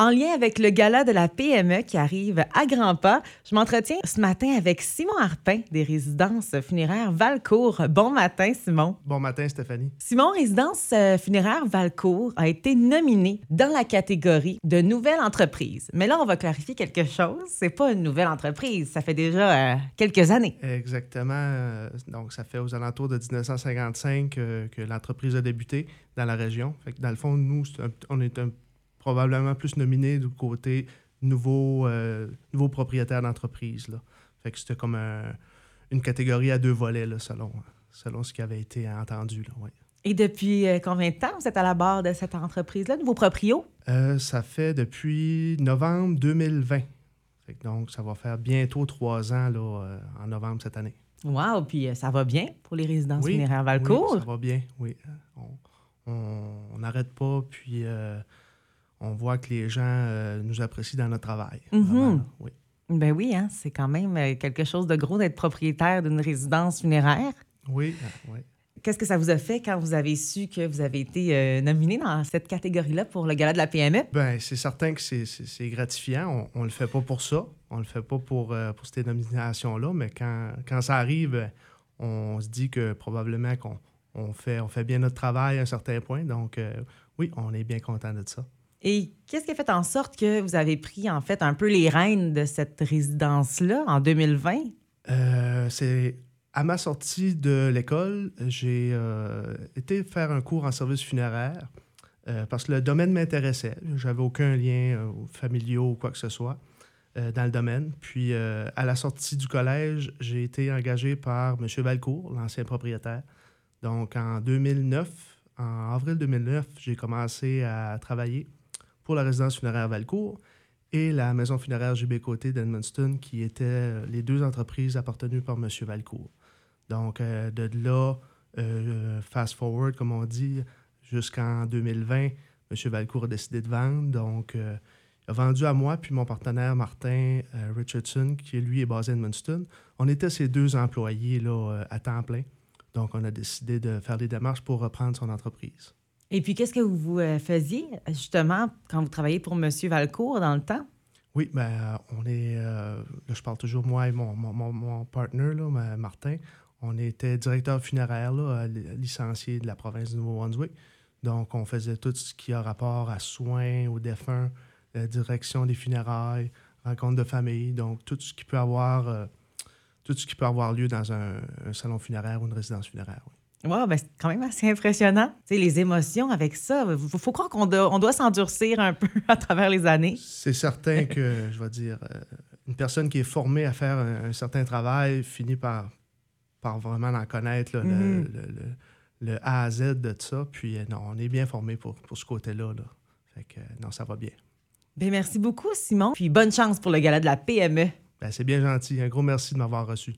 En lien avec le gala de la PME qui arrive à grands pas, je m'entretiens ce matin avec Simon Harpin des résidences funéraires Valcourt. Bon matin, Simon. Bon matin, Stéphanie. Simon, Résidence euh, funéraire Valcourt a été nominé dans la catégorie de nouvelle entreprise. Mais là, on va clarifier quelque chose. C'est pas une nouvelle entreprise. Ça fait déjà euh, quelques années. Exactement. Euh, Donc, ça fait aux alentours de 1955 euh, que l'entreprise a débuté dans la région. Fait que dans le fond, nous, on est un- probablement plus nominés du côté nouveau, euh, nouveau propriétaire d'entreprise. là. Fait que c'était comme un- une catégorie à deux volets, là, selon, selon ce qui avait été entendu. Là, ouais. Et depuis euh, combien de temps vous êtes à la barre de cette entreprise-là, nouveau proprio? Euh, ça fait depuis novembre 2020. Fait que donc, ça va faire bientôt trois ans là, euh, en novembre cette année. Wow, puis ça va bien pour les résidences Oui, funéraires Oui, Valcourt? ça va bien, oui. On- n'arrête pas, puis euh, on voit que les gens euh, nous apprécient dans notre travail. Mhm. Vraiment, oui. Ben oui, hein, c'est quand même euh, quelque chose de gros d'être propriétaire d'une résidence funéraire. Oui, euh, oui. Qu'est-ce que ça vous a fait quand vous avez su que vous avez été euh, nominé dans cette catégorie-là pour le gala de la? PME? Ben, c'est certain que c'est- gratifiant. On ne le fait pas pour ça. On le fait pas pour, euh, pour ces nominations-là, mais quand, quand ça arrive, on se dit que probablement qu'on on fait, on fait bien notre travail à un certain point. Donc, euh, oui, on est bien content de ça. Et qu'est-ce qui a fait en sorte que vous avez pris en fait un peu les rênes de cette résidence-là en 2020? Euh, c'est à ma sortie de l'école, j'ai euh, été faire un cours en service funéraire euh, parce que le domaine m'intéressait. J'avais aucun lien familiaux ou quoi que ce soit dans le domaine. Puis à la sortie du collège, j'ai été engagé par M. Valcourt, l'ancien propriétaire. Donc en 2009, en avril 2009, j'ai commencé à travailler pour la résidence funéraire Valcourt et la maison funéraire JB Côté d'Edmundston, qui étaient euh, les deux entreprises appartenues par M. Valcourt. Donc, euh, de là, euh, fast forward, comme on dit, jusqu'en 2020, M. Valcourt a décidé de vendre. Donc, il a vendu à moi, puis mon partenaire Martin Richardson, qui lui est basé à Edmundston. On était ces deux employés là, à temps plein. Donc, on a décidé de faire des démarches pour reprendre son entreprise. Et puis, qu'est-ce que vous euh, faisiez justement quand vous travailliez pour M. Valcourt dans le temps? Oui, ben, euh, on est. euh, là, je parle toujours moi et mon, mon, mon, partner, là, ma- Martin. On était directeur funéraire, là, li- licencié de la province du Nouveau-Brunswick. Donc, on faisait tout ce qui a rapport à soins aux défunts, euh, direction des funérailles, rencontres de famille. Donc, tout ce qui peut avoir, tout ce qui peut avoir lieu dans un, un salon funéraire ou une résidence funéraire. oui. Wow, ben c'est quand même assez impressionnant. Les émotions avec ça, il faut, croire qu'on doit, on doit s'endurcir un peu à travers les années. C'est certain que, je vais dire, euh, une personne qui est formée à faire un, un certain travail finit par, par vraiment en connaître là, le- le, le- le A à Z de ça. Puis, euh, non, on est bien formé pour, pour ce côté-là. Là. Fait que, euh, non, ça va bien. Ben merci beaucoup, Simon. Puis bonne chance pour le gala de la PME. Ben, c'est bien gentil. Un gros merci de m'avoir reçu.